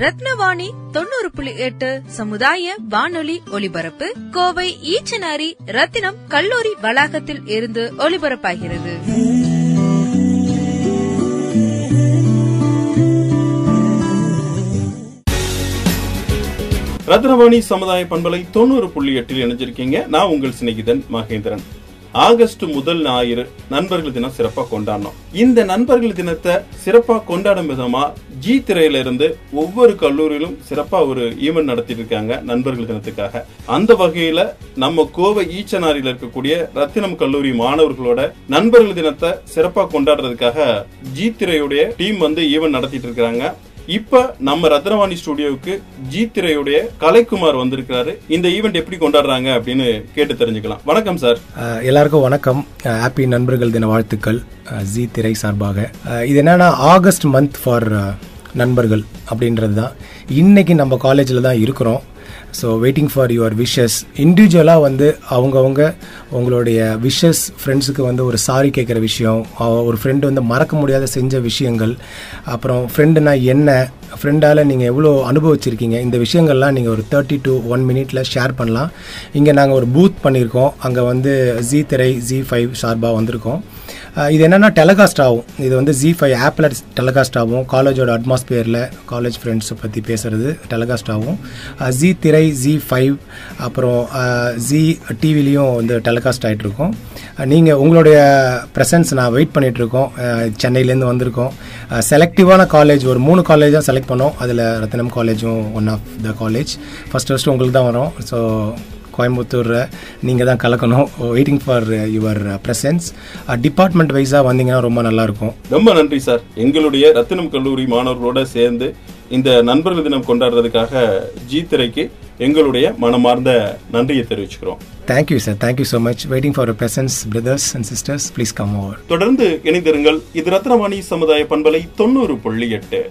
ரத்னவாணி தொண்ணூறு புள்ளி எட்டு சமுதாய வானொலி ஒலிபரப்பு. கோவை ஈச்சனாரி ரத்தினம் கல்லூரி வளாகத்தில் இருந்து ஒலிபரப்பாகிறது. ரத்னவாணி சமுதாய பண்பலை தொண்ணூறு புள்ளி எட்டில் இணைஞ்சிருக்கீங்க. நான் உங்கள் சிநேகிதன் மகேந்திரன். ஆகஸ்ட் முதல் ஞாயிறு நண்பர்கள் தினம் சிறப்பாக கொண்டாடணும். இந்த நண்பர்கள் தினத்தை சிறப்பாக கொண்டாடும் விதமா ஜி திரையில இருந்து ஒவ்வொரு கல்லூரியிலும் சிறப்பாக ஒரு ஈவெண்ட் நடத்திட்டு இருக்காங்க நண்பர்கள் தினத்துக்காக. அந்த வகையில நம்ம கோவை ஈச்சனாரியில் இருக்கக்கூடிய ரத்தினம் கல்லூரி மாணவர்களோட நண்பர்கள் தினத்தை சிறப்பாக கொண்டாடுறதுக்காக ஜி திரையுடைய டீம் வந்து ஈவெண்ட் நடத்திட்டு இருக்காங்க. இப்ப நம்ம ரத்னவாணி ஸ்டுடியோவுக்கு ஜி திரையுடைய கலைக்குமார் வந்திருக்கிறாரு. இந்த ஈவெண்ட் எப்படி கொண்டாடுறாங்க அப்படின்னு கேட்டு தெரிஞ்சுக்கலாம். வணக்கம் சார் எல்லாருக்கும் வணக்கம். ஹாப்பி நண்பர்கள் தின வாழ்த்துக்கள். ஜி திரை சார்பாக. இது என்னன்னா ஆகஸ்ட் மந்த் ஃபார் நண்பர்கள் அப்படின்றது தான். இன்றைக்கி நம்ம காலேஜில் தான் இருக்கிறோம். So waiting for your wishes இண்டிவிஜுவலாக வந்து அவங்கவுங்க உங்களுடைய விஷஸ் ஃப்ரெண்ட்ஸுக்கு வந்து ஒரு சாரி கேட்குற விஷயம் ஒரு ஃப்ரெண்டு வந்து மறக்க முடியாத செஞ்ச விஷயங்கள் அப்புறம் ஃப்ரெண்டுனா என்ன ஃப்ரெண்டால் நீங்கள் எவ்வளோ அனுபவிச்சிருக்கீங்க இந்த விஷயங்கள்லாம் நீங்கள் ஒரு தேர்ட்டி டு ஒன் மினிட்ல ஷேர் பண்ணலாம். இங்கே நாங்கள் ஒரு பூத் பண்ணியிருக்கோம். அங்கே வந்து ஜி திரை ஜி ஃபைவ் சார்பாக வந்திருக்கோம். இது என்னென்னா டெலகாஸ்ட் ஆகும். இது வந்து ஜி ஃபைவ் ஆப்பில் டெலகாஸ்ட் ஆகும். காலேஜோட அட்மாஸ்பியரில் காலேஜ் ஃப்ரெண்ட்ஸை பற்றி பேசுகிறது டெலகாஸ்ட் ஆகும். ஜி திரை ஜி ஃபைவ் அப்புறம் ஜி டிவிலையும் வந்து டெலகாஸ்ட் ஆகிட்ருக்கோம் நீங்கள் உங்களுடைய ப்ரெசன்ஸ் நான் வெயிட் பண்ணிகிட்ருக்கோம் சென்னையிலேருந்து வந்திருக்கோம். செலக்டிவான காலேஜ் ஒரு மூணு காலேஜ் தான் செலக்ட் பண்ணோம். அதில் ரத்னம் காலேஜும் one of the college first first உங்களுக்கு தான் வரும். ஸோ கோயம்புத்தூர் நீங்கள் தான் கலக்கணும். Waiting for your presence department வைஸாக வந்தீங்கன்னா ரொம்ப நல்லாயிருக்கும் ரொம்ப நன்றி சார் எங்களுடைய ரத்தினம் கல்லூரி மாணவர்களோட சேர்ந்து இந்த நண்பர்கள் தினம் கொண்டாடுறதுக்காக ஜி திரைக்கு எங்களுடைய மனமார்ந்த நன்றியை தெரிவிச்சுக்கிறோம். Thank you sir thank you so much waiting for presence brothers and sisters please come over தொடர்ந்து இணைந்திருங்கள். இது ரத்னவாணி சமுதாய பண்பலை தொண்ணூறு புள்ளி எட்டு.